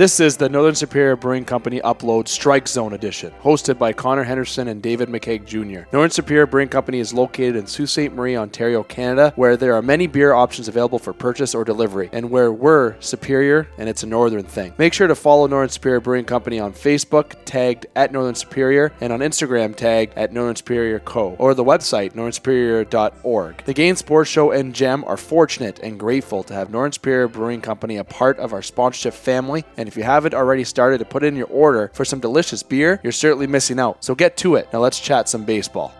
This is the Northern Superior Brewing Company Upload Strike Zone Edition, hosted by Connor Henderson and David McKeag Jr. Northern Superior Brewing Company is located in Sault Ste. Marie, Ontario, Canada, where there are many beer options available for purchase or delivery, and where we're Superior and it's a Northern thing. Make sure to follow Northern Superior Brewing Company on Facebook, tagged at Northern Superior, and on Instagram, tagged at Northern Superior Co., or the website, northernsuperior.org. The Game Sports Show and Gem are fortunate and grateful to have Northern Superior Brewing Company a part of our sponsorship family, and if you haven't already started to put in your order for some delicious beer, you're certainly missing out. So get to it. Now let's chat some baseball.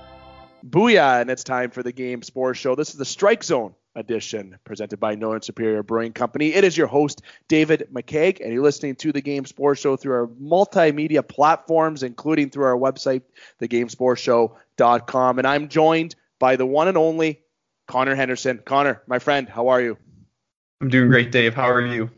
Booyah, and it's time for the Game Sports Show. This is the Strike Zone edition presented by Northern Superior Brewing Company. It is your host, David McKeag, and you're listening to the Game Sports Show through our multimedia platforms, including through our website, thegamesportshow.com. And I'm joined by the one and only Connor Henderson. Connor, my friend, how are you? I'm doing great, Dave. How are you?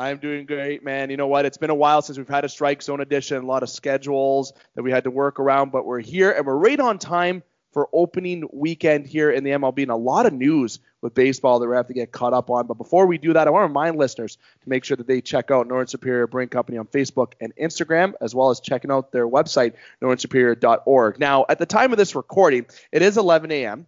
I'm doing great, man. You know what? It's been a while since we've had a strike zone edition, a lot of schedules that we had to work around, but we're here and we're right on time for opening weekend here in the MLB and a lot of news with baseball that we have to get caught up on. But before we do that, I want to remind listeners to make sure that they check out Northern Superior Brewing Company on Facebook and Instagram, as well as checking out their website, northernsuperior.org. Now, at the time of this recording, it is 11 a.m.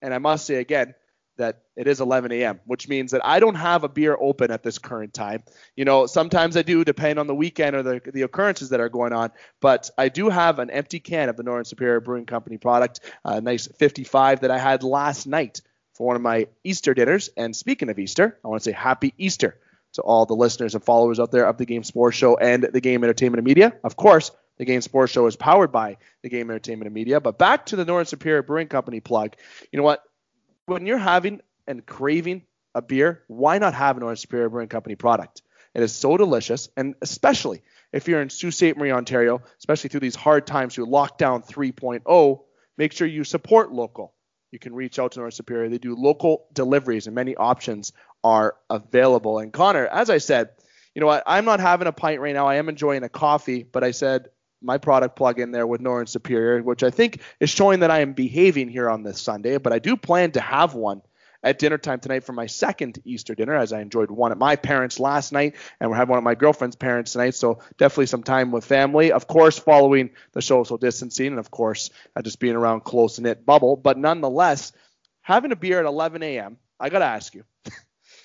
And I must say again, that it is 11 a.m., which means that I don't have a beer open at this current time. You know, sometimes I do, depending on the weekend or the, the occurrences that are going on. But I do have an empty can of the Northern Superior Brewing Company product, a nice 55 that I had last night for one of my Easter dinners. And speaking of Easter, I want to say Happy Easter to all the listeners and followers out there of the Game Sports Show and the Game Entertainment and Media. Of course, the Game Sports Show is powered by the Game Entertainment and Media. But back to the Northern Superior Brewing Company plug. You know what? When you're having and craving a beer, why not have an Orange Superior Brewing Company product? It is so delicious, and especially if you're in Sault Ste. Marie, Ontario, especially through these hard times through Lockdown 3.0, make sure you support local. You can reach out to North Superior. They do local deliveries, and many options are available. And Connor, as I said, you know what? I'm not having a pint right now. I am enjoying a coffee, but I said my product plug in there with Northern Superior, which I think is showing that I am behaving here on this Sunday. But I do plan to have one at dinner time tonight for my second Easter dinner, as I enjoyed one at my parents' last night, and we're having one at my girlfriend's parents tonight. So definitely some time with family. Of course, following the social distancing, and of course, uh, just being around close knit bubble. But nonetheless, having a beer at 11 a.m. I gotta ask you.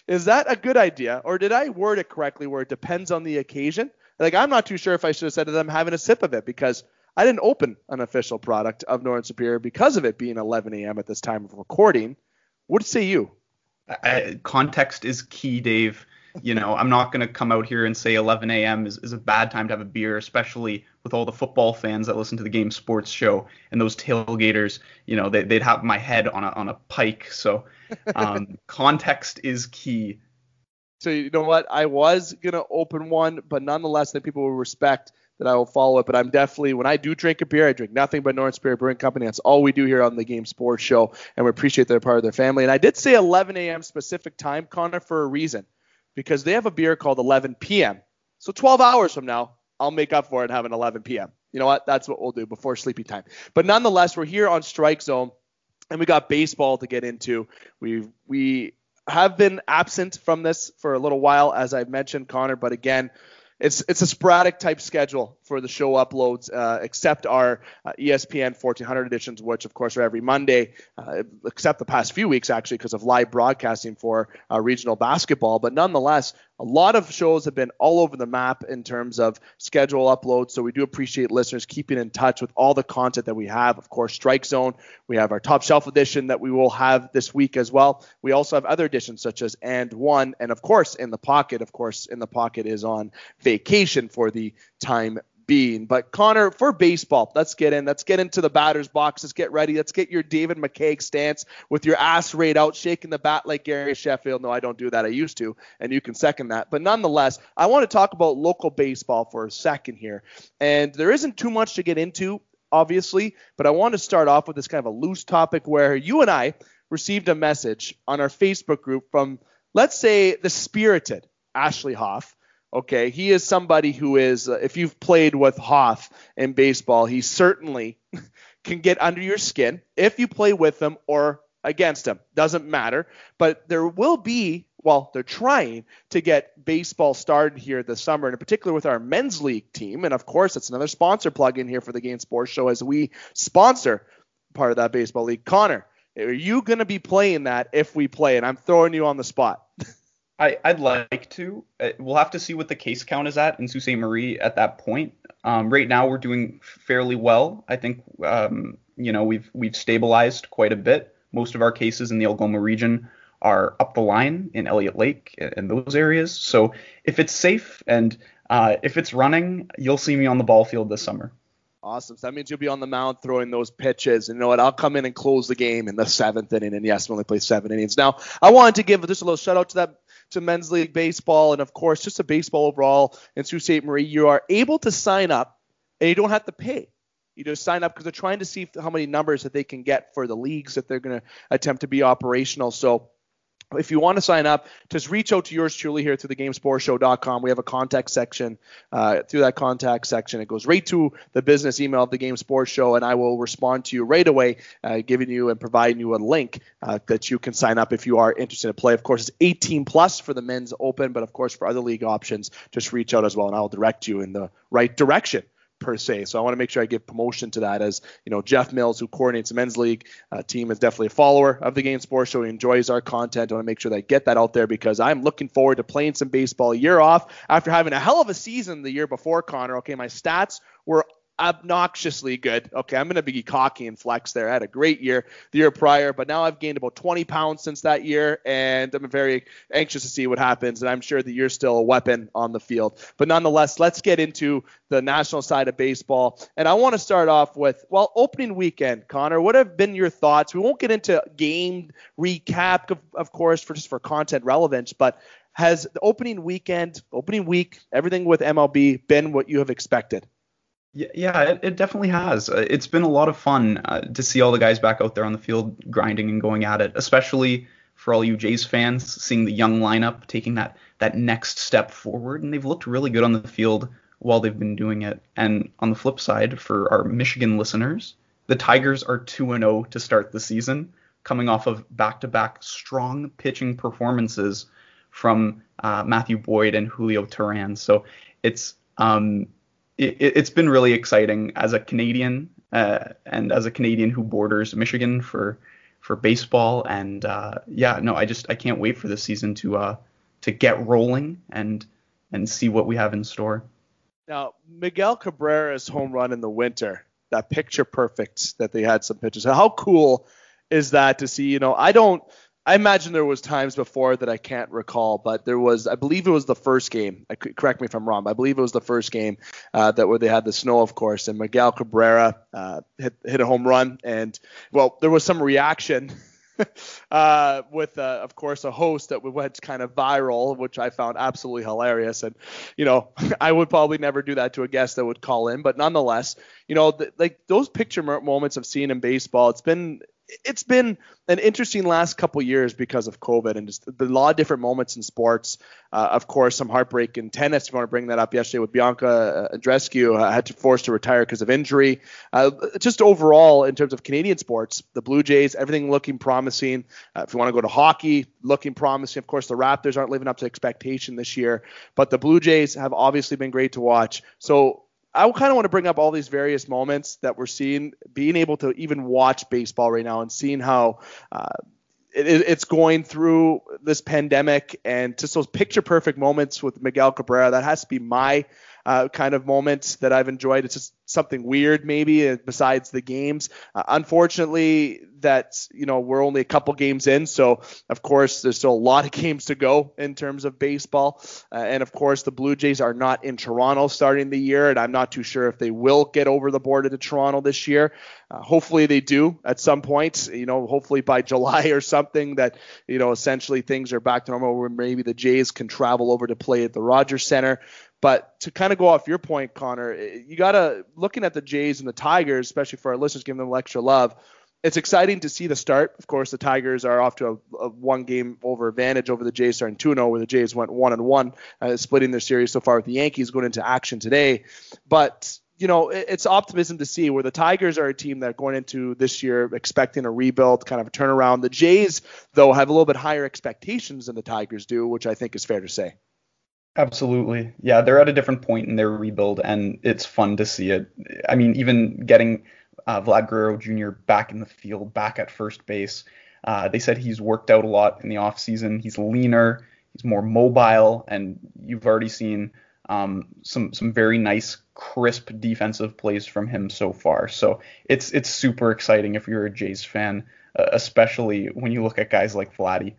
is that a good idea, or did I word it correctly where it depends on the occasion? Like, I'm not too sure if I should have said to them having a sip of it because I didn't open an official product of Northern Superior because of it being 11 a.m. at this time of recording. What say you? I, context is key, Dave. You know, I'm not going to come out here and say 11 a.m. Is, is a bad time to have a beer, especially with all the football fans that listen to the game sports show and those tailgaters. You know, they, would have my head on a, on a pike. So um, context is key. So you know what? I was gonna open one, but nonetheless, that people will respect that I will follow it. But I'm definitely when I do drink a beer, I drink nothing but North Superior Brewing Company. That's all we do here on the Game Sports Show, and we appreciate they're part of their family. And I did say 11 a.m. specific time, Connor, for a reason, because they have a beer called 11 p.m. So 12 hours from now, I'll make up for it having 11 p.m. You know what? That's what we'll do before sleepy time. But nonetheless, we're here on Strike Zone, and we got baseball to get into. We we have been absent from this for a little while, as I've mentioned, Connor. But again, it's it's a sporadic type schedule for the show uploads, uh, except our uh, ESPN 1400 editions, which of course are every Monday, uh, except the past few weeks actually because of live broadcasting for uh, regional basketball. But nonetheless, a lot of shows have been all over the map in terms of schedule uploads. So we do appreciate listeners keeping in touch with all the content that we have. Of course, Strike Zone, we have our top shelf edition that we will have this week as well. We also have other editions such as And One, and of course, In the Pocket. Of course, In the Pocket is on vacation for the time being. But Connor, for baseball, let's get in. Let's get into the batter's box. Let's get ready. Let's get your David McKeag stance with your ass rayed out, shaking the bat like Gary Sheffield. No, I don't do that. I used to, and you can second that. But nonetheless, I want to talk about local baseball for a second here. And there isn't too much to get into, obviously, but I want to start off with this kind of a loose topic where you and I received a message on our Facebook group from, let's say, the spirited Ashley Hoff Okay, he is somebody who is, uh, if you've played with Hoff in baseball, he certainly can get under your skin if you play with him or against him. Doesn't matter. But there will be well, they're trying to get baseball started here this summer, and in particular with our men's league team. And of course, it's another sponsor plug in here for the Game Sports Show as we sponsor part of that baseball league. Connor, are you going to be playing that if we play? And I'm throwing you on the spot. I, would like to. Uh, we'll have to see what the case count is at in Sault Ste. Marie at that point. Um, right now, we're doing fairly well. I think um, you know we've we've stabilized quite a bit. Most of our cases in the Algoma region are up the line in Elliott Lake and those areas. So if it's safe and uh, if it's running, you'll see me on the ball field this summer. Awesome. So that means you'll be on the mound throwing those pitches. And you know what? I'll come in and close the game in the seventh inning. And yes, we only play seven innings. Now, I wanted to give just a little shout out to that to men's league baseball and of course just a baseball overall in Sault Ste. Marie. You are able to sign up and you don't have to pay. You just sign up because they're trying to see how many numbers that they can get for the leagues that they're going to attempt to be operational. So if you want to sign up, just reach out to yours truly here through the GameSportsShow.com. We have a contact section. Uh, through that contact section, it goes right to the business email of the Game Sports Show, and I will respond to you right away, uh, giving you and providing you a link uh, that you can sign up if you are interested to play. Of course, it's 18 plus for the men's open, but of course for other league options, just reach out as well, and I will direct you in the right direction per se. So I want to make sure I give promotion to that as, you know, Jeff Mills, who coordinates the men's league uh, team, is definitely a follower of the Game Sports Show. He enjoys our content. I want to make sure that I get that out there because I'm looking forward to playing some baseball year off after having a hell of a season the year before, Connor. Okay, my stats were obnoxiously good. Okay, I'm going to be cocky and flex there. I had a great year the year prior, but now I've gained about 20 pounds since that year, and I'm very anxious to see what happens. And I'm sure that you're still a weapon on the field. But nonetheless, let's get into the national side of baseball. And I want to start off with, well, opening weekend, Connor. What have been your thoughts? We won't get into game recap, of, of course, for just for content relevance, but has the opening weekend, opening week, everything with MLB been what you have expected? Yeah, it, it definitely has. Uh, it's been a lot of fun uh, to see all the guys back out there on the field grinding and going at it, especially for all you Jays fans, seeing the young lineup taking that that next step forward, and they've looked really good on the field while they've been doing it. And on the flip side, for our Michigan listeners, the Tigers are 2 0 to start the season, coming off of back to back strong pitching performances from uh, Matthew Boyd and Julio Teheran. So it's um, it, has been really exciting as a Canadian uh, and as a Canadian who borders Michigan for for baseball. And uh, yeah, no, I just I can't wait for this season to uh, to get rolling and and see what we have in store. Now, Miguel Cabrera's home run in the winter, that picture perfect that they had some pictures. How cool is that to see? You know, I don't I imagine there was times before that I can't recall, but there was, I believe it was the first game. I, correct me if I'm wrong. But I believe it was the first game uh, that where they had the snow, of course, and Miguel Cabrera uh, hit hit a home run, and well, there was some reaction. uh, with, uh, of course, a host that went kind of viral, which I found absolutely hilarious. And, you know, I would probably never do that to a guest that would call in, but nonetheless, you know, th- like those picture moments of seeing in baseball, it's been it's been an interesting last couple years because of COVID and just a lot of different moments in sports. Uh, of course, some heartbreak in tennis. If you want to bring that up yesterday with Bianca uh, Andreescu, uh, had to force to retire because of injury. Uh, just overall, in terms of Canadian sports, the Blue Jays, everything looking promising. Uh, if you want to go to hockey, looking promising. Of course, the Raptors aren't living up to expectation this year, but the Blue Jays have obviously been great to watch. So I kind of want to bring up all these various moments that we're seeing, being able to even watch baseball right now and seeing how uh, it, it's going through this pandemic and just those picture perfect moments with Miguel Cabrera. That has to be my uh, kind of moments that I've enjoyed. It's just something weird maybe uh, besides the games. Uh, unfortunately, that you know we're only a couple games in, so of course there's still a lot of games to go in terms of baseball. Uh, and of course the Blue Jays are not in Toronto starting the year, and I'm not too sure if they will get over the border to Toronto this year. Uh, hopefully they do at some point. You know, hopefully by July or something that you know essentially things are back to normal where maybe the Jays can travel over to play at the Rogers Center. But to kind of go off your point, Connor, you got to looking at the Jays and the Tigers, especially for our listeners, giving them extra love. It's exciting to see the start. Of course, the Tigers are off to a, a one game over advantage over the Jays, starting 2 0, where the Jays went 1 and 1, uh, splitting their series so far with the Yankees going into action today. But you know, it's optimism to see where the Tigers are a team that are going into this year expecting a rebuild, kind of a turnaround. The Jays, though, have a little bit higher expectations than the Tigers do, which I think is fair to say. Absolutely. Yeah, they're at a different point in their rebuild, and it's fun to see it. I mean, even getting uh, Vlad Guerrero Jr. back in the field, back at first base. Uh, they said he's worked out a lot in the offseason. He's leaner, he's more mobile, and you've already seen um, some some very nice, crisp defensive plays from him so far. So it's it's super exciting if you're a Jays fan, uh, especially when you look at guys like Vladdy.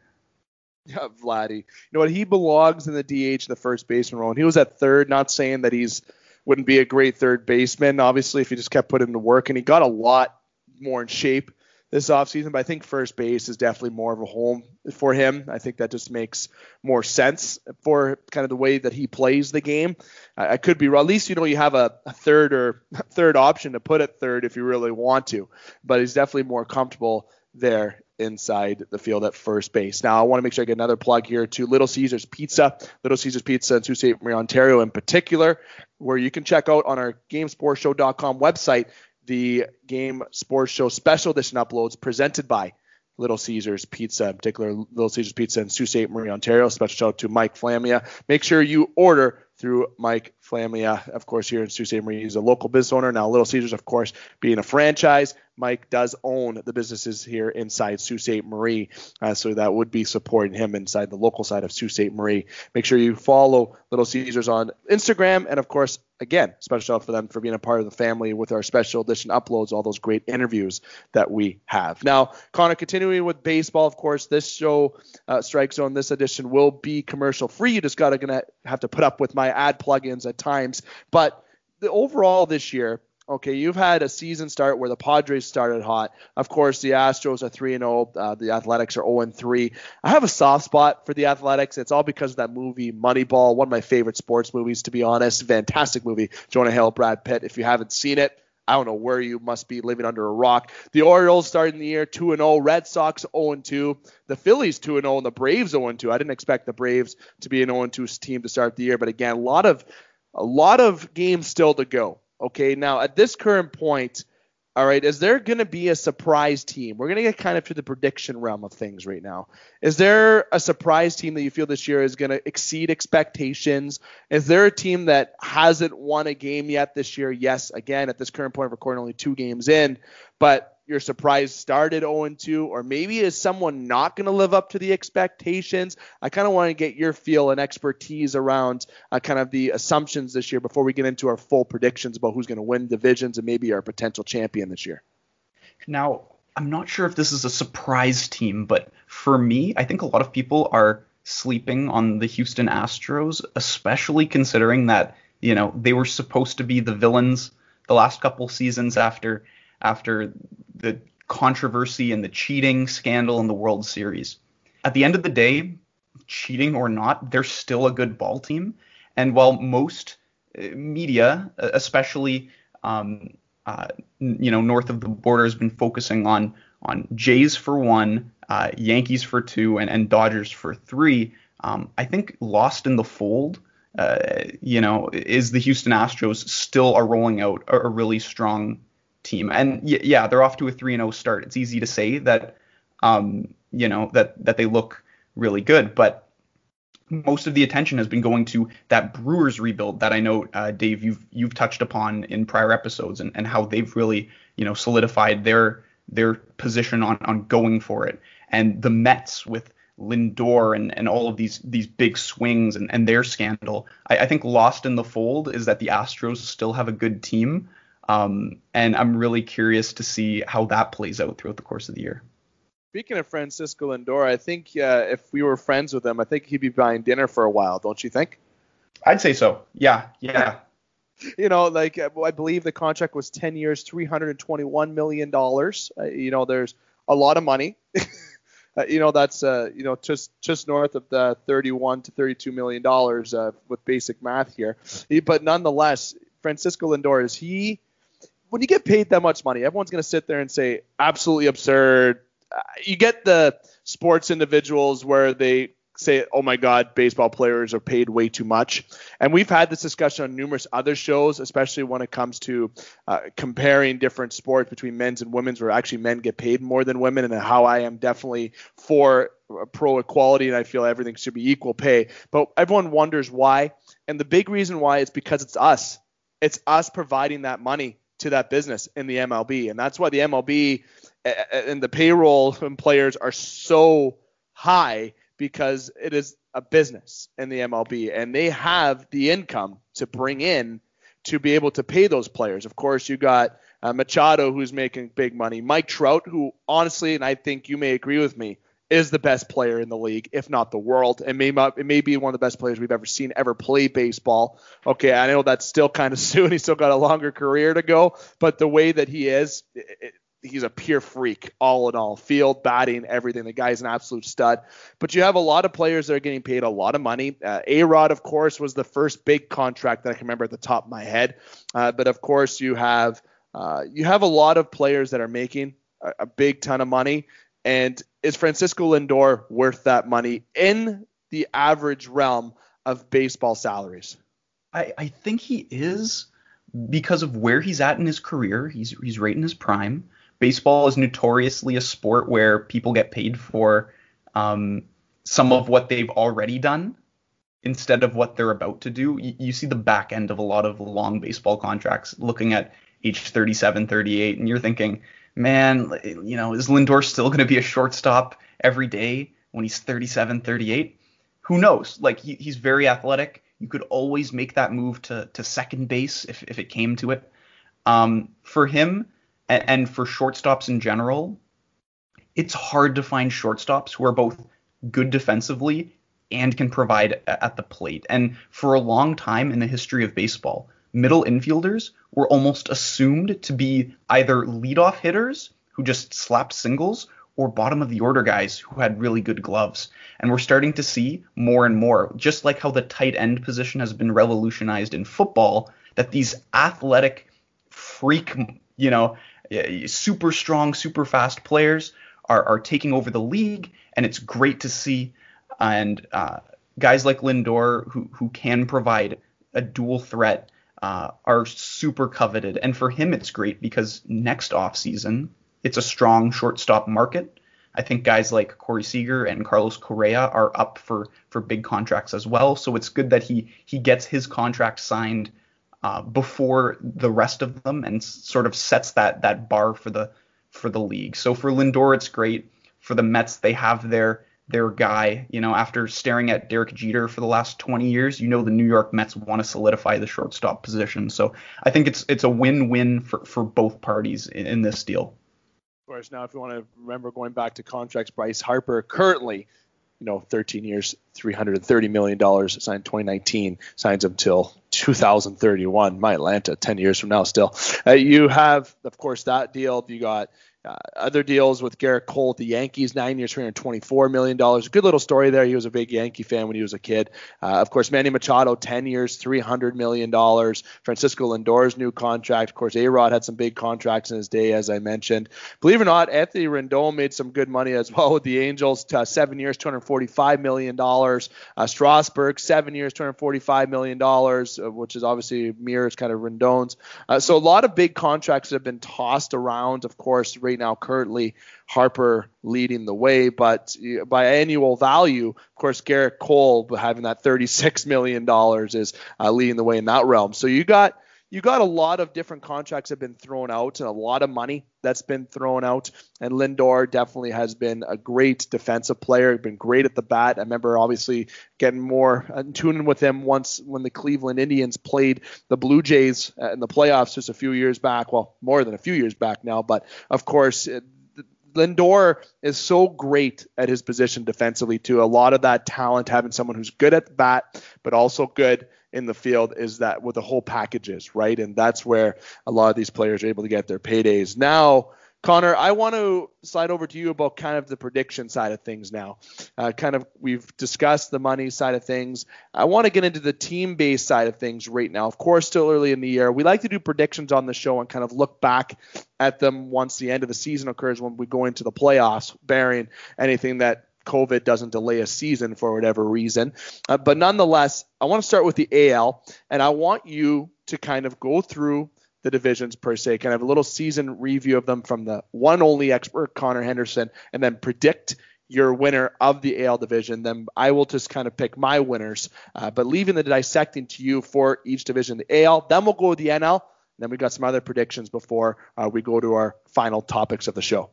Yeah, Vladdy. You know what? He belongs in the DH, the first baseman role. And he was at third. Not saying that he's wouldn't be a great third baseman, obviously, if he just kept putting to work. And he got a lot more in shape this offseason, but I think first base is definitely more of a home for him. I think that just makes more sense for kind of the way that he plays the game. I, I could be wrong. At least you know you have a, a third or third option to put at third if you really want to, but he's definitely more comfortable there inside the field at first base. Now, I want to make sure I get another plug here to Little Caesars Pizza, Little Caesars Pizza in Sault Ste. Marie, Ontario, in particular, where you can check out on our GameSportsShow.com website the Game Sports Show special edition uploads presented by Little Caesars Pizza, in particular Little Caesars Pizza in Sault Ste. Marie, Ontario. Special shout out to Mike Flamia. Make sure you order through Mike Flamia, of course, here in Sault Ste. Marie. He's a local business owner. Now, Little Caesars, of course, being a franchise, Mike does own the businesses here inside Sault Ste. Marie. Uh, so that would be supporting him inside the local side of Sault Ste. Marie. Make sure you follow Little Caesars on Instagram. And, of course, again, special shout out for them for being a part of the family with our special edition uploads, all those great interviews that we have. Now, Connor, continuing with baseball, of course, this show, uh, Strike Zone, this edition will be commercial free. You just got to gonna have to put up with my ad plugins at times. But the overall this year, okay, you've had a season start where the Padres started hot. Of course, the Astros are 3 0. Uh, the Athletics are 0 3. I have a soft spot for the Athletics. It's all because of that movie, Moneyball, one of my favorite sports movies, to be honest. Fantastic movie. Jonah Hill, Brad Pitt. If you haven't seen it, I don't know where you must be living under a rock. The Orioles starting the year 2 0, Red Sox 0 2, the Phillies 2 0, and the Braves 0 2. I didn't expect the Braves to be an 0 2 team to start the year, but again, a lot of a lot of games still to go. Okay, now at this current point, all right, is there going to be a surprise team? We're going to get kind of to the prediction realm of things right now. Is there a surprise team that you feel this year is going to exceed expectations? Is there a team that hasn't won a game yet this year? Yes, again, at this current point recording, only two games in, but your surprise started 0-2, or maybe is someone not going to live up to the expectations? I kind of want to get your feel and expertise around uh, kind of the assumptions this year before we get into our full predictions about who's going to win divisions and maybe our potential champion this year. Now, I'm not sure if this is a surprise team, but for me, I think a lot of people are sleeping on the Houston Astros, especially considering that, you know, they were supposed to be the villains the last couple seasons after after the controversy and the cheating scandal in the World Series. At the end of the day, cheating or not, they're still a good ball team. And while most uh, media, uh, especially um, uh, you know north of the border, has been focusing on on Jays for one, uh, Yankees for two, and, and Dodgers for three, um, I think lost in the fold. Uh, you know, is the Houston Astros still are rolling out a, a really strong team. And yeah, they're off to a 3 0 start. It's easy to say that, um, you know, that, that they look really good, but most of the attention has been going to that Brewers rebuild that I know, uh, Dave, you've you've touched upon in prior episodes and, and how they've really, you know, solidified their their position on, on going for it. And the Mets with Lindor and, and all of these these big swings and, and their scandal. I, I think lost in the fold is that the Astros still have a good team, um, and I'm really curious to see how that plays out throughout the course of the year. Speaking of Francisco Lindor, I think uh, if we were friends with him, I think he'd be buying dinner for a while, don't you think? I'd say so. Yeah, yeah. you know, like uh, I believe the contract was 10 years, 321 million dollars. Uh, you know, there's a lot of money. uh, you know, that's uh, you know just just north of the 31 to 32 million dollars uh, with basic math here. But nonetheless, Francisco Lindor is he when you get paid that much money, everyone's going to sit there and say absolutely absurd. Uh, you get the sports individuals where they say, oh my God, baseball players are paid way too much. And we've had this discussion on numerous other shows, especially when it comes to uh, comparing different sports between men's and women's, where actually men get paid more than women, and how I am definitely for pro equality and I feel everything should be equal pay. But everyone wonders why. And the big reason why is because it's us. It's us providing that money to that business in the MLB. And that's why the MLB and the payroll and players are so high because it is a business in the MLB and they have the income to bring in to be able to pay those players. Of course, you got uh, Machado who's making big money, Mike Trout who honestly and I think you may agree with me is the best player in the league, if not the world, and may it may be one of the best players we've ever seen ever play baseball. Okay, I know that's still kind of soon. He's still got a longer career to go, but the way that he is, it, he's a pure freak, all in all. Field, batting, everything. The guy's an absolute stud. But you have a lot of players that are getting paid a lot of money. Uh, a Rod, of course, was the first big contract that I can remember at the top of my head. Uh, but of course, you have uh, you have a lot of players that are making a, a big ton of money. And is Francisco Lindor worth that money in the average realm of baseball salaries? I, I think he is because of where he's at in his career. He's he's right in his prime baseball is notoriously a sport where people get paid for um, some of what they've already done instead of what they're about to do. You, you, see the back end of a lot of long baseball contracts looking at age 37, 38, and you're thinking, man, you know, is Lindor still going to be a shortstop every day when he's 37, 38? Who knows? Like, he, he's very athletic. You could always make that move to, to second base if, if it came to it. Um, for him, and, and for shortstops in general, it's hard to find shortstops who are both good defensively and can provide at the plate. And for a long time in the history of baseball, middle infielders were almost assumed to be either leadoff hitters who just slapped singles or bottom of the order guys who had really good gloves. And we're starting to see more and more, just like how the tight end position has been revolutionized in football, that these athletic freak, you know, super strong, super fast players are, are taking over the league, and it's great to see. And uh, guys like Lindor, who who can provide a dual threat, uh, are super coveted. And for him, it's great because next offseason, it's a strong shortstop market. I think guys like Corey Seager and Carlos Correa are up for for big contracts as well. So it's good that he he gets his contract signed uh, before the rest of them and sort of sets that that bar for the for the league. So for Lindor, it's great. For the Mets, they have their their guy. You know, after staring at Derek Jeter for the last 20 years, you know the New York Mets want to solidify the shortstop position. So I think it's it's a win-win for for both parties in, in this deal. Of course, now if you want to remember going back to contracts, Bryce Harper currently you know, 13 years, 330 million dollars. Signed 2019, signs till 2031. My Atlanta, 10 years from now, still. Uh, you have, of course, that deal. You got uh, other deals with Gerrit Cole at the Yankees, nine years, $324 million. Good little story there. He was a big Yankee fan when he was a kid. Uh, of course, Manny Machado, 10 years, $300 million. Francisco Lindor's new contract. Of course, A Rod had some big contracts in his day, as I mentioned. Believe it or not, Anthony Rendon made some good money as well with the Angels, uh, seven years, $245 million. Uh, Strasburg, seven years, $245 million, uh, which is obviously mirrors kind of Rendon's. Uh, so a lot of big contracts have been tossed around, of course, right now currently Harper leading the way, but by annual value, of course, Gerrit Cole having that 36 million dollars is uh, leading the way in that realm. So you got you got a lot of different contracts have been thrown out and a lot of money that's been thrown out. And Lindor definitely has been a great defensive player, He's been great at the bat. I remember obviously getting more in tuning with him once when the Cleveland Indians played the Blue Jays in the playoffs just a few years back. Well, more than a few years back now, but of course. Lindor is so great at his position defensively too. A lot of that talent, having someone who's good at the bat, but also good in the field is that what the whole package is, right? And that's where a lot of these players are able to get their paydays. Now, Connor, I want to slide over to you about kind of the prediction side of things now. Uh, kind of, we've discussed the money side of things. I want to get into the team based side of things right now. Of course, still early in the year. We like to do predictions on the show and kind of look back at them once the end of the season occurs when we go into the playoffs, bearing anything that COVID doesn't delay a season for whatever reason. Uh, but nonetheless, I want to start with the AL, and I want you to kind of go through the divisions per se, kind of a little season review of them from the one only expert, Connor Henderson, and then predict your winner of the AL division. Then I will just kind of pick my winners, uh, but leaving the dissecting to you for each division. The AL, then we'll go with the NL. Then we've got some other predictions before uh, we go to our final topics of the show.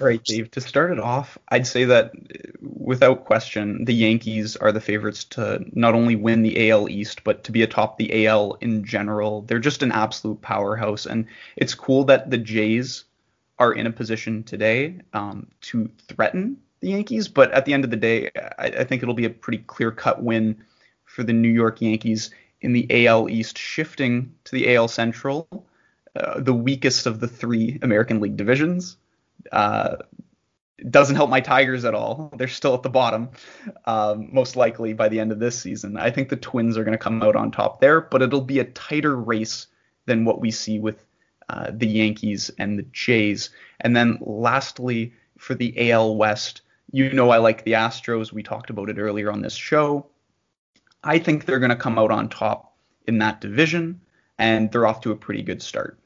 Right, Dave. To start it off, I'd say that without question, the Yankees are the favorites to not only win the AL East, but to be atop the AL in general. They're just an absolute powerhouse, and it's cool that the Jays are in a position today um, to threaten the Yankees. But at the end of the day, I, I think it'll be a pretty clear-cut win for the New York Yankees in the AL East, shifting to the AL Central, uh, the weakest of the three American League divisions. Uh, doesn't help my Tigers at all. They're still at the bottom, um, most likely by the end of this season. I think the Twins are going to come out on top there, but it'll be a tighter race than what we see with uh, the Yankees and the Jays. And then lastly, for the AL West, you know I like the Astros. We talked about it earlier on this show. I think they're going to come out on top in that division, and they're off to a pretty good start.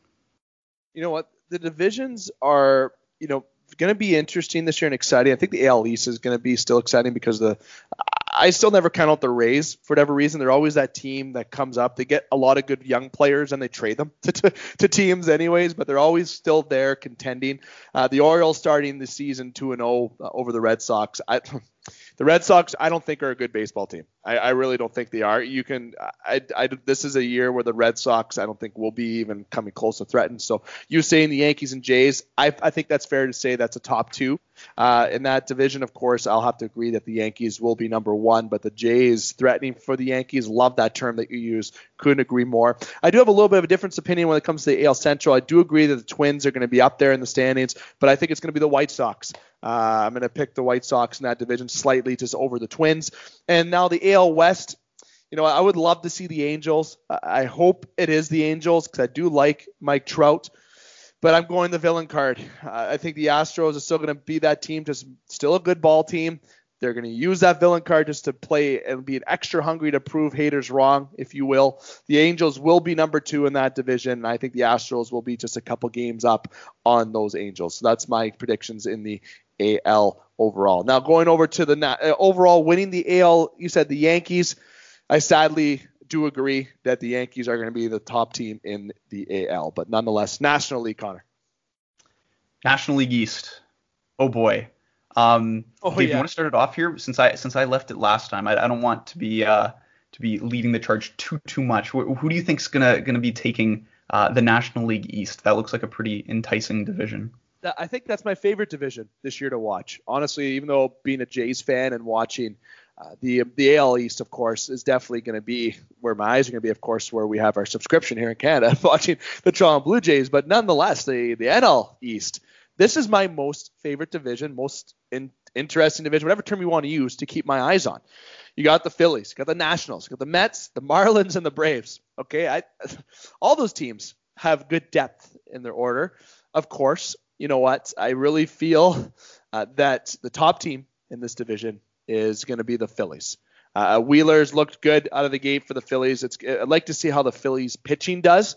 You know what? The divisions are you know, going to be interesting this year and exciting. I think the AL East is going to be still exciting because the I still never count out the Rays for whatever reason. They're always that team that comes up. They get a lot of good young players and they trade them to, to, to teams anyways, but they're always still there contending. Uh, the Orioles starting the season 2 and 0 uh, over the Red Sox. I, the Red Sox, I don't think are a good baseball team. I, I really don't think they are. You can, I, I, this is a year where the Red Sox, I don't think will be even coming close to threatened. So you saying the Yankees and Jays, I, I think that's fair to say that's a top two. Uh, in that division, of course, I'll have to agree that the Yankees will be number one, but the Jays threatening for the Yankees. Love that term that you use. Couldn't agree more. I do have a little bit of a difference opinion when it comes to the AL Central. I do agree that the Twins are going to be up there in the standings, but I think it's going to be the White Sox. Uh, I'm going to pick the White Sox in that division slightly just over the Twins. And now the AL West, you know, I would love to see the Angels. I hope it is the Angels because I do like Mike Trout but I'm going the villain card. Uh, I think the Astros are still going to be that team, just still a good ball team. They're going to use that villain card just to play and be an extra hungry to prove haters wrong, if you will. The Angels will be number two in that division. And I think the Astros will be just a couple games up on those Angels. So that's my predictions in the AL overall. Now going over to the uh, overall winning the AL, you said the Yankees. I sadly do agree that the Yankees are going to be the top team in the AL, but nonetheless, National League, Connor. National League East. Oh boy. Um, oh, Dave, yeah. you want to start it off here since I since I left it last time. I, I don't want to be uh, to be leading the charge too too much. Who, who do you think's gonna gonna be taking uh, the National League East? That looks like a pretty enticing division. I think that's my favorite division this year to watch. Honestly, even though being a Jays fan and watching uh, the the AL East, of course, is definitely going to be where my eyes are going to be. Of course, where we have our subscription here in Canada, watching the Toronto Blue Jays. But nonetheless, the the NL East. This is my most favorite division, most in, interesting division, whatever term you want to use to keep my eyes on. You got the Phillies, you got the Nationals, you got the Mets, the Marlins, and the Braves. Okay, I, all those teams have good depth in their order. Of course, you know what? I really feel uh, that the top team in this division is going to be the Phillies. Uh, Wheeler's looked good out of the gate for the Phillies. It's I'd like to see how the Phillies pitching does.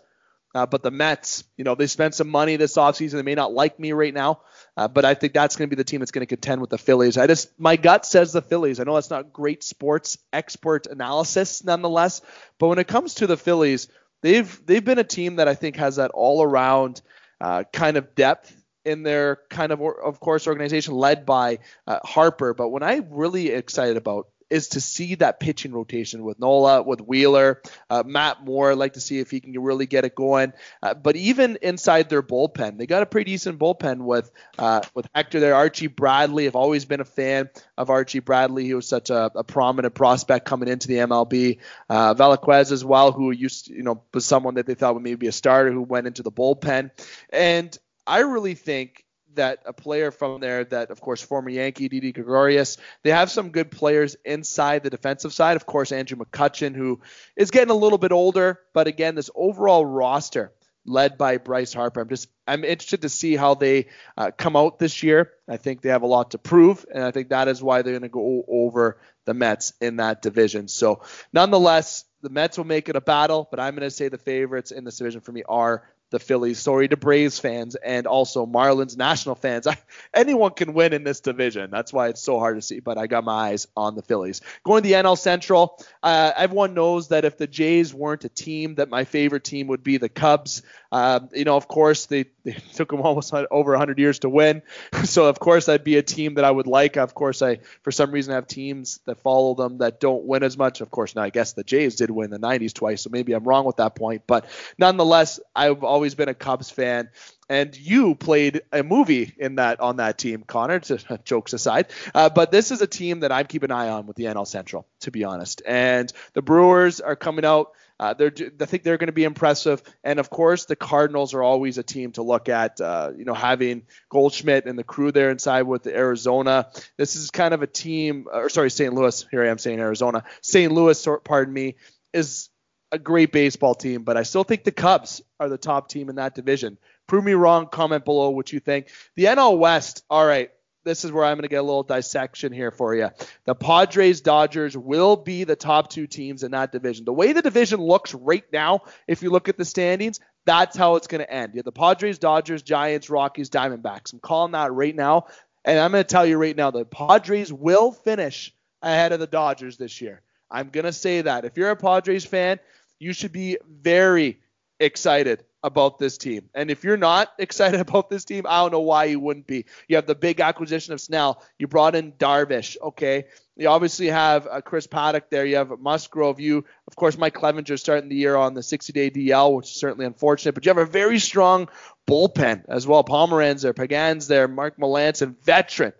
Uh, but the Mets, you know, they spent some money this offseason. They may not like me right now, uh, but I think that's going to be the team that's going to contend with the Phillies. I just, my gut says the Phillies. I know that's not great sports expert analysis, nonetheless. But when it comes to the Phillies, they've they've been a team that I think has that all around uh, kind of depth in their kind of, of course, organization led by uh, Harper. But what I'm really excited about is to see that pitching rotation with Nola, with Wheeler, uh, Matt Moore. I'd like to see if he can really get it going. Uh, but even inside their bullpen, they got a pretty decent bullpen with uh, with Hector there. Archie Bradley. I've always been a fan of Archie Bradley. He was such a, a prominent prospect coming into the MLB. Uh, as well, who used you know was someone that they thought would maybe be a starter who went into the bullpen. And I really think that a player from there that of course former Yankee Didi Gregorius they have some good players inside the defensive side of course Andrew McCutchen who is getting a little bit older but again this overall roster led by Bryce Harper. I'm just I'm interested to see how they uh, come out this year. I think they have a lot to prove, and I think that is why they're going to go over the Mets in that division. So, nonetheless, the Mets will make it a battle, but I'm going to say the favorites in this division for me are the Phillies. Sorry to Braves fans and also Marlins national fans. I, anyone can win in this division. That's why it's so hard to see. But I got my eyes on the Phillies. Going to the NL Central, uh, everyone knows that if the Jays weren't a team, that my favorite team would be the Cubs. Um, you know, of course, they, they took them almost over 100 years to win. So, of course, that'd be a team that I would like. Of course, I, for some reason, have teams that follow them that don't win as much. Of course, now I guess the Jays did win the 90s twice, so maybe I'm wrong with that point. But nonetheless, I've always been a Cubs fan and you played a movie in that on that team, Connor. Jokes aside, uh, but this is a team that I'm keeping an eye on with the NL Central, to be honest. And the Brewers are coming out. Uh, they're, I think they're going to be impressive, and of course, the Cardinals are always a team to look at. Uh, you know, having Goldschmidt and the crew there inside with Arizona, this is kind of a team. Or sorry, St. Louis. Here I am saying Arizona. St. Louis, pardon me, is a great baseball team, but I still think the Cubs are the top team in that division. Prove me wrong. Comment below what you think. The NL West. All right this is where I'm going to get a little dissection here for you. The Padres Dodgers will be the top two teams in that division. The way the division looks right now, if you look at the standings, that's how it's going to end. You have the Padres, Dodgers, Giants, Rockies, Diamondbacks. I'm calling that right now. And I'm going to tell you right now the Padres will finish ahead of the Dodgers this year. I'm going to say that. If you're a Padres fan, you should be very excited about this team. And if you're not excited about this team, I don't know why you wouldn't be. You have the big acquisition of Snell. You brought in Darvish. Okay. You obviously have uh, Chris Paddack there. You have Musgrove. You, of course, Mike Clevinger starting the year on the 60-day DL, which is certainly unfortunate. But you have a very strong bullpen as well. Pomeranz there, Pagan's there, Mark Melancon, veteran.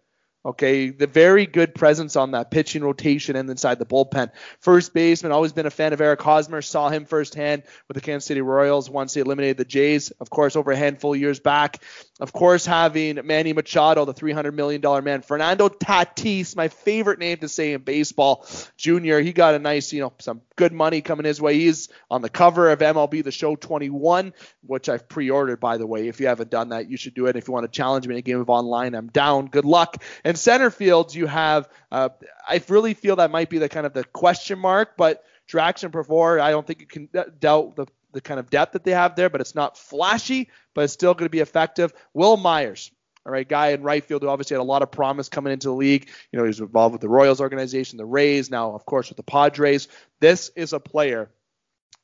Okay, the very good presence on that pitching rotation and inside the bullpen. First baseman, always been a fan of Eric Hosmer. Saw him firsthand with the Kansas City Royals once they eliminated the Jays, of course, over a handful of years back. Of course, having Manny Machado, the $300 million man. Fernando Tatis, my favorite name to say in baseball, junior. He got a nice, you know, some good money coming his way. He's on the cover of MLB The Show 21, which I've pre-ordered, by the way. If you haven't done that, you should do it. If you want to challenge me in a game of online, I'm down. Good luck. And center fields, you have. Uh, I really feel that might be the kind of the question mark, but Jurickson Profar, I don't think you can doubt the the kind of depth that they have there, but it's not flashy, but it's still going to be effective. Wil Myers, all right, guy in right field who obviously had a lot of promise coming into the league. You know, he's involved with the Royals organization, the Rays, now, of course, with the Padres. This is a player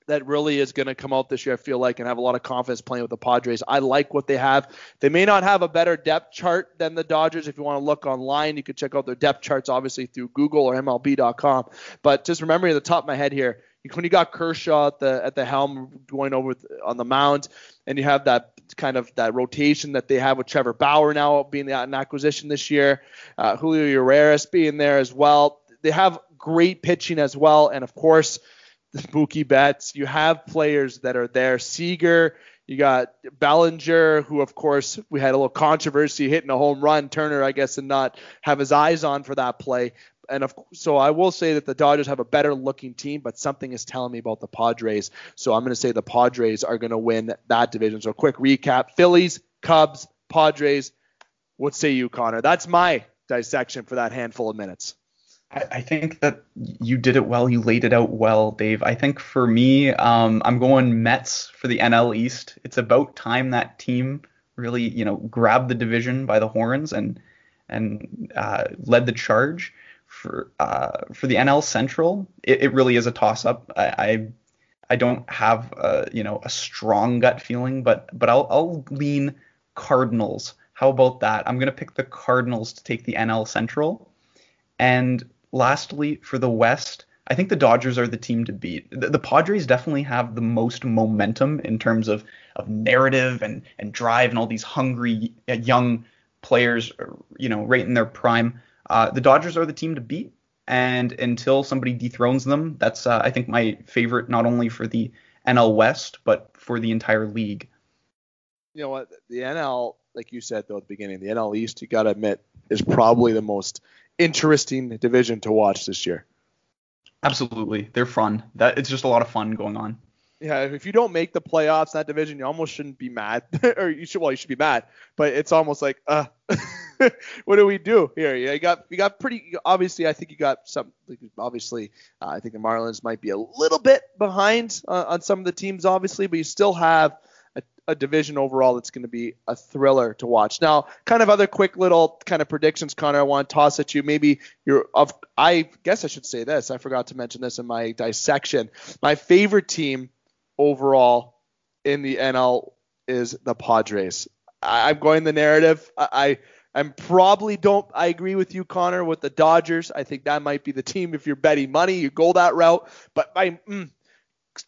that really is going to come out this year, I feel like, and have a lot of confidence playing with the Padres. I like what they have. They may not have a better depth chart than the Dodgers. If you want to look online, you can check out their depth charts, obviously, through Google or MLB.com. But just remembering the top of my head here, when you got Kershaw at the at the helm going over on the mound, and you have that kind of that rotation that they have with Trevor Bauer now being an acquisition this year, uh, Julio Urias being there as well. They have great pitching as well, and of course, the Mookie Betts. You have players that are there. Seager, you got Bellinger, who of course we had a little controversy hitting a home run. Turner, I guess, and not have his eyes on for that play and of so I will say that the Dodgers have a better looking team, but something is telling me about the Padres. So I'm going to say the Padres are going to win that division. So quick recap: Phillies, Cubs, Padres. What say you, Connor? That's my dissection for that handful of minutes. I, think that you did it well. You laid it out well, Dave. I think for me, um, I'm going Mets for the NL East. It's about time that team really, you know, grabbed the division by the horns and and uh, led the charge for uh, for the NL Central, it, it really is a toss up. I, I, I don't have a, you know a strong gut feeling, but but I'll I'll lean Cardinals. How about that? I'm gonna pick the Cardinals to take the NL Central. And lastly, for the West, I think the Dodgers are the team to beat. The, the, Padres definitely have the most momentum in terms of, of narrative and, and drive and all these hungry young players, you know, right in their prime. Uh, the Dodgers are the team to beat, and until somebody dethrones them, that's uh, I think my favorite not only for the NL West but for the entire league. You know what? The NL, like you said though at the beginning, the NL East, you got to admit, is probably the most interesting division to watch this year. Absolutely, they're fun. That it's just a lot of fun going on. Yeah, if you don't make the playoffs in that division, you almost shouldn't be mad, or you should. Well, you should be mad, but it's almost like, uh, what do we do here? Yeah, you got you got pretty. Obviously, I think you got some. Obviously, uh, I think the Marlins might be a little bit behind uh, on some of the teams, obviously, but you still have a, a division overall that's going to be a thriller to watch. Now, kind of other quick little kind of predictions, Connor. I want to toss at you. Maybe you're of. I guess I should say this. I forgot to mention this in my dissection. My favorite team overall in the NL is the Padres. I, am going the narrative. I, I am probably don't. I agree with you, Connor, with the Dodgers. I think that might be the team if you're betting money. You go that route. But I, mm,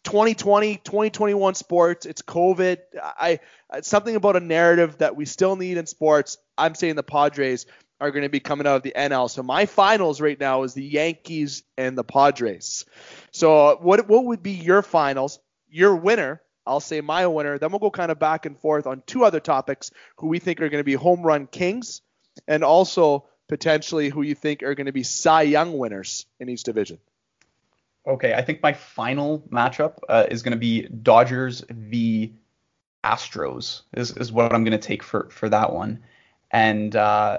2020, 2021 sports. It's COVID. I it's something about a narrative that we still need in sports. I'm saying the Padres are going to be coming out of the NL. So my finals right now is the Yankees and the Padres. So what what would be your finals? Your winner, I'll say my winner. Then we'll go kind of back and forth on two other topics who we think are going to be home run kings and also potentially who you think are going to be Cy Young winners in each division. Okay, I think my final matchup uh, is going to be Dodgers v Astros is, is what I'm going to take for, for that one. And uh,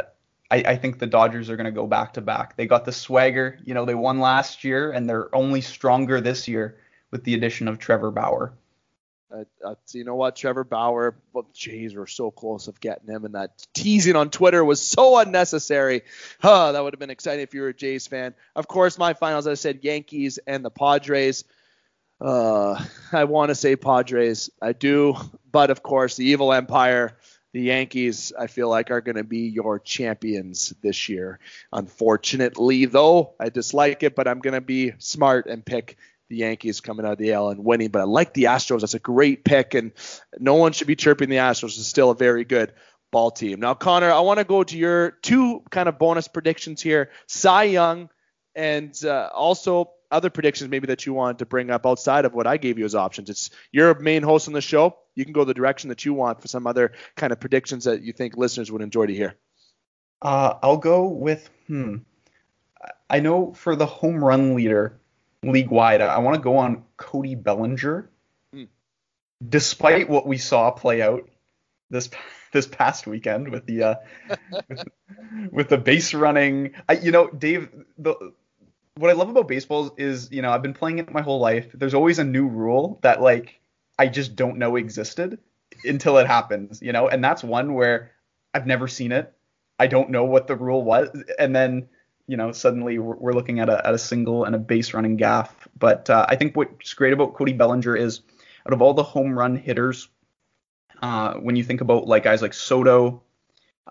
I, I think the Dodgers are going to go back to back. They got the swagger. You know, they won last year and they're only stronger this year with the addition of Trevor Bauer. Uh, uh, you know what, Trevor Bauer, well, Jays were so close of getting him, and that teasing on Twitter was so unnecessary. Huh, that would have been exciting if you were a Jays fan. Of course, my finals, I said Yankees and the Padres. Uh, I want to say Padres, I do, but of course, the evil empire, the Yankees, I feel like are going to be your champions this year. Unfortunately, though, I dislike it, but I'm going to be smart and pick the Yankees coming out of the AL and winning, but I like the Astros. That's a great pick, and no one should be chirping the Astros. It's still a very good ball team. Now, Connor, I want to go to your two kind of bonus predictions here: Cy Young, and uh, also other predictions maybe that you wanted to bring up outside of what I gave you as options. It's your main host on the show. You can go the direction that you want for some other kind of predictions that you think listeners would enjoy to hear. Uh, I'll go with hmm. I know for the home run leader, league wide, I want to go on Cody Bellinger. Mm. Despite what we saw play out this this past weekend with the uh, with, with, the base running, I, you know, Dave, the what I love about baseball is, you know, I've been playing it my whole life. There's always a new rule that like I just don't know existed until it happens, you know, and that's one where I've never seen it. I don't know what the rule was, and then you know, suddenly we're, we're looking at a, at a single and a base running gaff. But uh, I think what's great about Cody Bellinger is out of all the home run hitters, uh, when you think about like guys like Soto,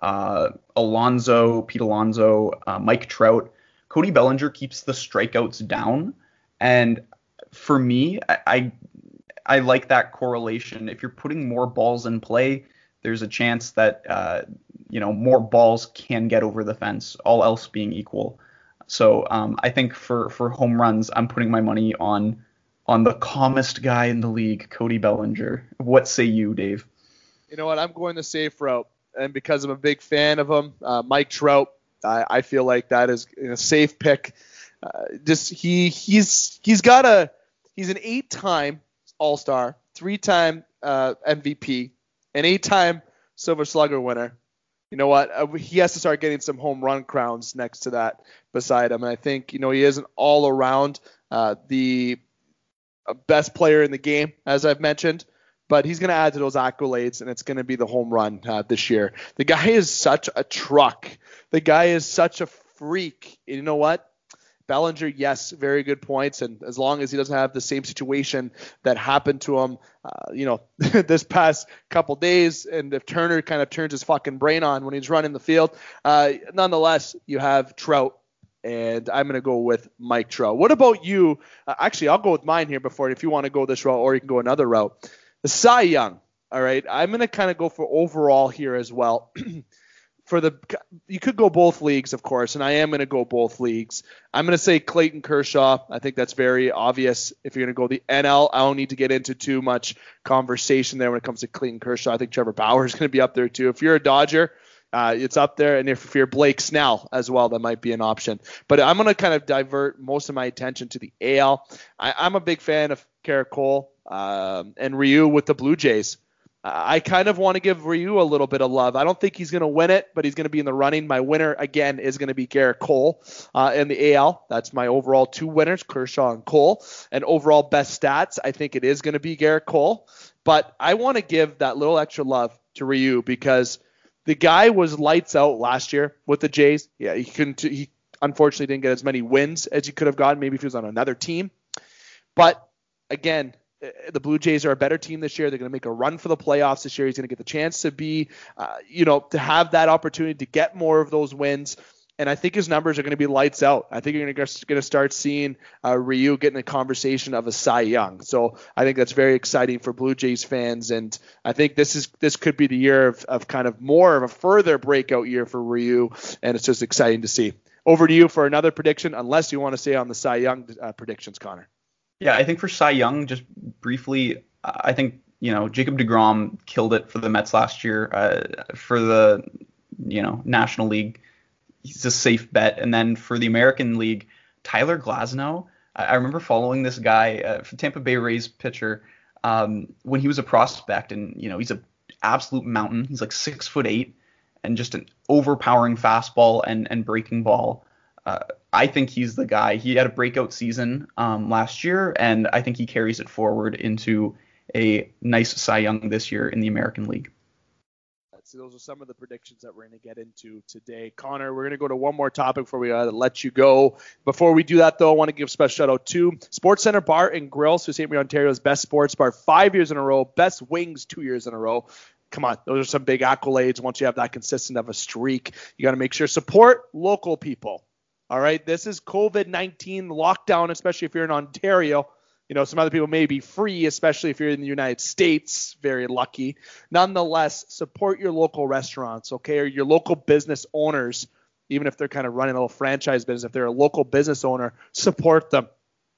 uh, Alonso, Pete Alonso, uh, Mike Trout, Cody Bellinger keeps the strikeouts down. And for me, I, I, I like that correlation. If you're putting more balls in play, there's a chance that uh, you know more balls can get over the fence, all else being equal. So um, I think for for home runs, I'm putting my money on on the calmest guy in the league, Cody Bellinger. What say you, Dave? You know what? I'm going the safe route, and because I'm a big fan of him, uh, Mike Trout. I, I, feel like that is a safe pick. Uh, just he he's he's got a he's an eight-time All-Star, three-time uh, MVP, an eight-time Silver Slugger winner you know what? Uh, he has to start getting some home run crowns next to that beside him. And I think, you know, he is an all around uh, the uh, best player in the game, as I've mentioned. But he's going to add to those accolades, and it's going to be the home run uh, this year. The guy is such a truck. The guy is such a freak. And you know what? Bellinger, yes, very good points, and as long as he doesn't have the same situation that happened to him, uh, you know, this past couple days, and if Turner kind of turns his fucking brain on when he's running the field, uh, nonetheless, you have Trout, and I'm gonna go with Mike Trout. What about you? Uh, actually, I'll go with mine here before if you want to go this route, or you can go another route. The Cy Young. All right, I'm gonna kind of go for overall here as well. for the you could go both leagues, of course, and I am going to go both leagues. I'm going to say Clayton Kershaw. I think that's very obvious. If you're going to go the NL, I don't need to get into too much conversation there when it comes to Clayton Kershaw. I think Trevor Bauer is going to be up there too. If you're a Dodger, uh, it's up there, and if, if you're Blake Snell as well, that might be an option. But I'm going to kind of divert most of my attention to the AL. I, I'm a big fan of Gerrit Cole, um, and Ryu with the Blue Jays. I kind of want to give Ryu a little bit of love. I don't think he's going to win it, but he's going to be in the running. My winner again is going to be Gerrit Cole uh, in the AL. That's my overall two winners, Kershaw and Cole. And overall best stats, I think it is going to be Gerrit Cole. But I want to give that little extra love to Ryu because the guy was lights out last year with the Jays. Yeah, he couldn't. He unfortunately didn't get as many wins as he could have gotten. Maybe if he was on another team. But again, the Blue Jays are a better team this year. They're going to make a run for the playoffs this year. He's going to get the chance to be, uh, you know, to have that opportunity to get more of those wins. And I think his numbers are going to be lights out. I think you're going to start seeing uh, Ryu getting a conversation of a Cy Young. So I think that's very exciting for Blue Jays fans. And I think this is this could be the year of, of kind of more of a further breakout year for Ryu. And it's just exciting to see. Over to you for another prediction, unless you want to stay on the Cy Young uh, predictions, Connor. Yeah, I think for Cy Young, just briefly, I think you know Jacob Degrom killed it for the Mets last year. Uh, for the you know National League, he's a safe bet, and then for the American League, Tyler Glasnow. I, I remember following this guy, uh, Tampa Bay Rays pitcher, um, when he was a prospect, and you know he's a absolute mountain. He's like six foot eight, and just an overpowering fastball and and breaking ball. Uh, I think he's the guy. He had a breakout season um, last year, and I think he carries it forward into a nice Cy Young this year in the American League. So those are some of the predictions that we're going to get into today. Connor, we're going to go to one more topic before we uh, let you go. Before we do that, though, I want to give a special shout out to Sports Center Bar and Grill, Sault Ste. Marie, Ontario's best sports bar five years in a row, best wings two years in a row come on, those are some big accolades. Once you have that consistent of a streak, you got to make sure support local people. All right, this is COVID 19 lockdown, especially if you're in Ontario. You know, some other people may be free, especially if you're in the United States. Very lucky. Nonetheless, support your local restaurants, okay, or your local business owners, even if they're kind of running a little franchise business. If they're a local business owner, support them.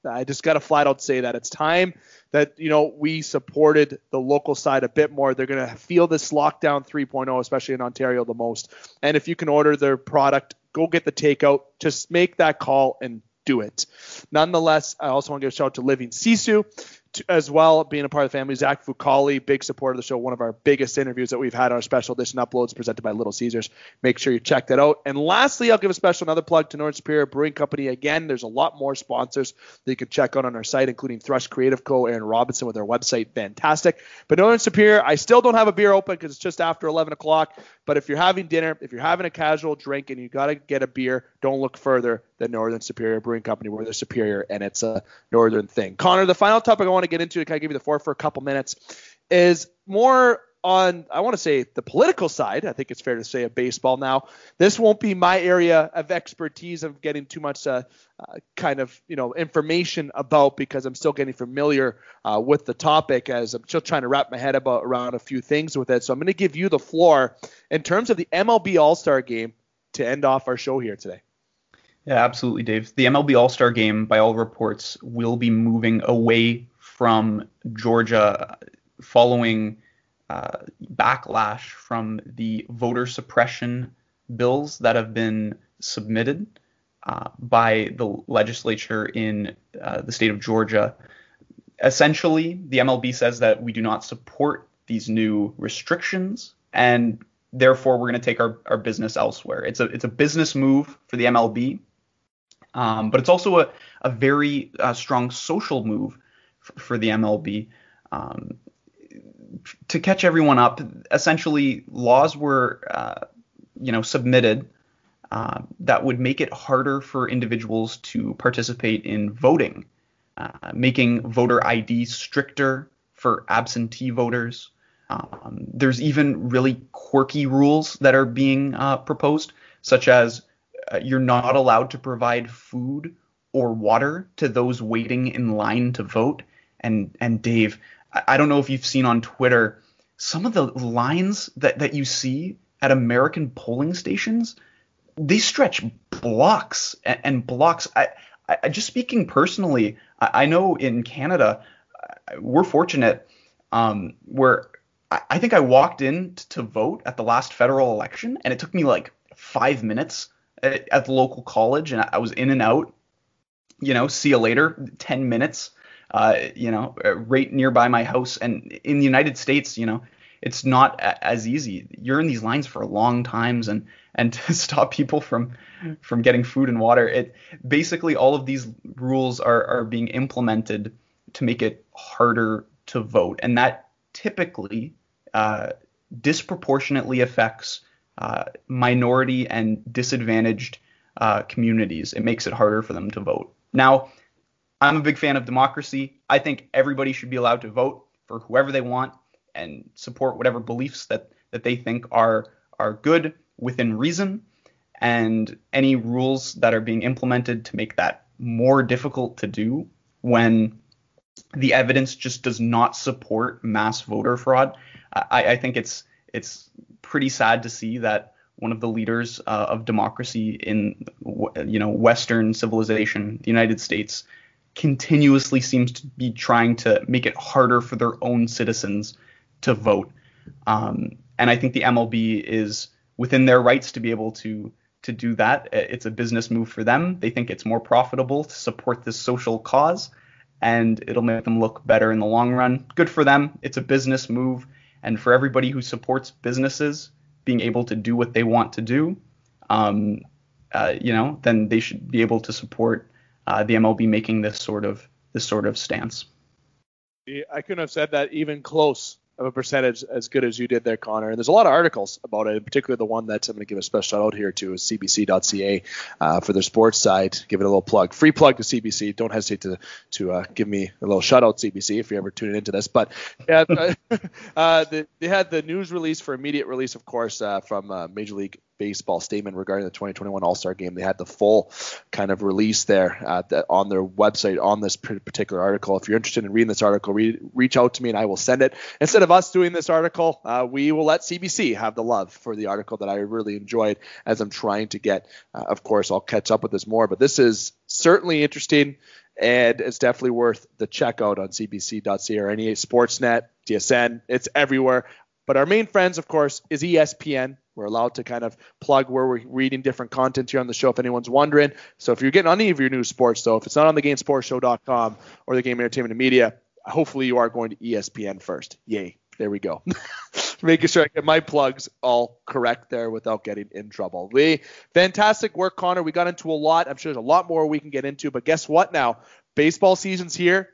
I just got to flat out say that it's time that you know we supported the local side a bit more. They're going to feel this lockdown 3.0, especially in Ontario, the most. And if you can order their product go get the takeout. Just make that call and do it. Nonetheless, I also want to give a shout out to Living Sisu as well, being a part of the family. Zach Fucali, big supporter of the show, one of our biggest interviews that we've had on our special edition uploads presented by Little Caesars. Make sure you check that out. And lastly, I'll give a special another plug to Northern Superior Brewing Company. Again, there's a lot more sponsors that you can check out on our site, including Thrush Creative Co. Aaron Robinson with their website, fantastic. But Northern Superior, I still don't have a beer open because it's just after 11 o'clock. But if you're having dinner, if you're having a casual drink and you got to get a beer, don't look further than Northern Superior Brewing Company, where they're superior and it's a northern thing. Connor, the final topic I want to get into to kind of give you the floor for a couple minutes is more on I want to say the political side. I think it's fair to say of baseball now. This won't be my area of expertise of getting too much uh, uh, kind of you know information about because I'm still getting familiar uh, with the topic as I'm still trying to wrap my head about around a few things with it. So I'm going to give you the floor in terms of the MLB All Star Game to end off our show here today. Yeah, absolutely, Dave. The MLB All Star Game, by all reports, will be moving away from Georgia following uh, backlash from the voter suppression bills that have been submitted uh, by the legislature in uh, the state of Georgia. Essentially, the MLB says that we do not support these new restrictions and therefore we're going to take our, our business elsewhere. It's a it's a business move for the MLB, um, but it's also a, a very uh, strong social move for, for the MLB. Um, to catch everyone up, essentially laws were, uh, you know, submitted uh, that would make it harder for individuals to participate in voting, uh, making voter ID stricter for absentee voters. Um, there's even really quirky rules that are being uh, proposed, such as uh, you're not allowed to provide food or water to those waiting in line to vote. And and Dave, I don't know if you've seen on Twitter some of the lines that, that you see at American polling stations, they stretch blocks and, blocks. I, I, just speaking personally, I, know in Canada, uh, we're fortunate um, where I think I walked in to vote at the last federal election and it took me like five minutes at, at the local college and I was in and out, you know, see you later, 10 minutes uh, you know, right nearby my house. And in the United States, you know, it's not a- as easy. You're in these lines for long times, and and to stop people from from getting food and water, it basically all of these rules are are being implemented to make it harder to vote, and that typically uh, disproportionately affects uh, minority and disadvantaged uh, communities. It makes it harder for them to vote. Now, I'm a big fan of democracy. I think everybody should be allowed to vote for whoever they want and support whatever beliefs that that they think are are good within reason and any rules that are being implemented to make that more difficult to do when the evidence just does not support mass voter fraud I, I think it's it's pretty sad to see that one of the leaders uh, of democracy in you know Western civilization, the United States, continuously seems to be trying to make it harder for their own citizens to vote. Um, and I think the MLB is within their rights to be able to to do that. It's a business move for them. They think it's more profitable to support this social cause, and it'll make them look better in the long run. Good for them. It's a business move, and for everybody who supports businesses being able to do what they want to do, um, uh, you know, then they should be able to support uh, the MLB making this sort of this sort of stance. I couldn't have said that even close of a percentage as good as you did there, Connor. And there's a lot of articles about it, in particular the one that I'm going to give a special shout out here to is CBC.ca uh, for their sports side. Give it a little plug, free plug to CBC. Don't hesitate to to uh, give me a little shout out, CBC, if you're ever tuning into this. But yeah, uh, the, they had the news release for immediate release, of course, uh, from uh, Major League baseball statement regarding the 2021 All Star Game. They had the full kind of release there uh, on their website on this particular article. If you're interested in reading this article, reach out to me and I will send it. Instead of us doing this article, uh, we will let CBC have the love for the article that I really enjoyed as I'm trying to get. Uh, of course, I'll catch up with this more, but this is certainly interesting. And it's definitely worth the checkout on CBC.ca or any Sportsnet, TSN It's everywhere. But our main friends, of course, is ESPN. We're allowed to kind of plug where we're reading different content here on the show if anyone's wondering. So if you're getting any of your news sports, though, if it's not on the GameSportsShow.com or the Game Entertainment and Media, hopefully you are going to ESPN first. Yay. There we go. Making sure I get my plugs all correct there without getting in trouble. We fantastic work, Connor. We got into a lot. I'm sure there's a lot more we can get into, but guess what now? Baseball season's here.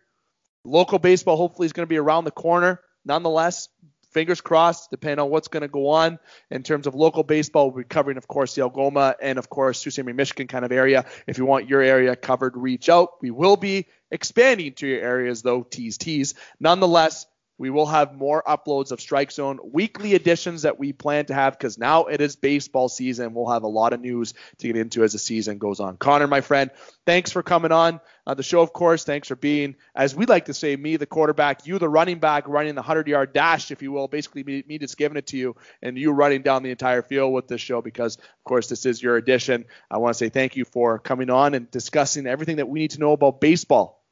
Local baseball hopefully is going to be around the corner. Nonetheless, fingers crossed, depending on what's going to go on in terms of local baseball. We'll be covering, of course, the Algoma and, of course, Sault Ste. Marie, Michigan kind of area. If you want your area covered, reach out. We will be expanding to your areas, though, tease, tease. Nonetheless, we will have more uploads of Strike Zone weekly editions that we plan to have because now it is baseball season. We'll have a lot of news to get into as the season goes on. Connor, my friend, thanks for coming on uh, the show, of course. Thanks for being, as we like to say, me, the quarterback, you, the running back, running the 100 yard dash, if you will. Basically, me, me just giving it to you and you running down the entire field with this show because, of course, this is your edition. I want to say thank you for coming on and discussing everything that we need to know about baseball.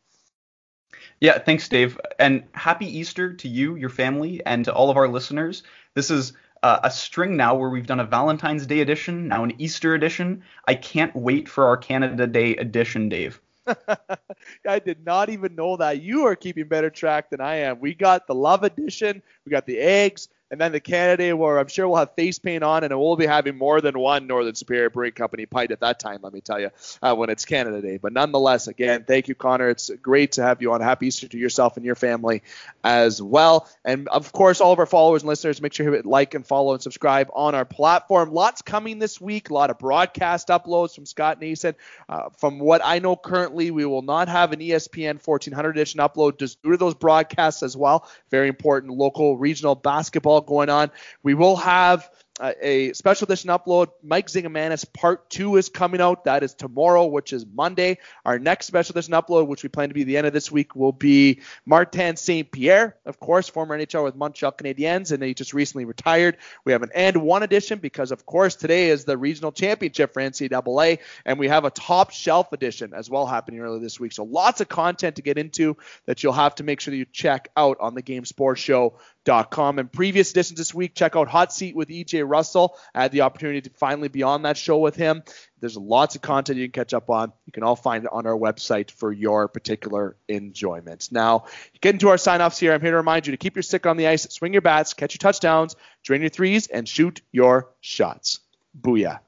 Yeah, thanks, Dave. And happy Easter to you, your family, and to all of our listeners. This is uh, a string now where we've done a Valentine's Day edition, now an Easter edition. I can't wait for our Canada Day edition, Dave. I did not even know that. You are keeping better track than I am. We got the love edition, we got the eggs, and then the Canada where I'm sure we'll have face paint on, and we'll be having more than one Northern Superior Brewing Company pint at that time, let me tell you, uh, when it's Canada Day. But nonetheless, again, thank you, Connor. It's great to have you on. Happy Easter to yourself and your family as well. And of course, all of our followers and listeners, make sure you hit like and follow and subscribe on our platform. Lots coming this week, a lot of broadcast uploads from Scott Nason. Uh, from what I know currently, we will not have an ESPN 1400 edition upload just due to those broadcasts as well. Very important local, regional basketball going on. We will have uh, a special edition upload. Mike Zingomanis Part 2 is coming out. That is tomorrow, which is Monday. Our next special edition upload, which we plan to be the end of this week, will be Martin St. Pierre, of course, former NHL with Montreal Canadiens, and he just recently retired. We have an and one edition because, of course, today is the regional championship for NCAA, and we have a top shelf edition as well happening earlier this week. So lots of content to get into that you'll have to make sure that you check out on the Game Sports Show com. And previous editions this week, check out Hot Seat with EJ Russell. I had the opportunity to finally be on that show with him. There's lots of content you can catch up on. You can all find it on our website for your particular enjoyment. Now, get into our sign offs here. I'm here to remind you to keep your stick on the ice, swing your bats, catch your touchdowns, drain your threes, and shoot your shots. Booyah.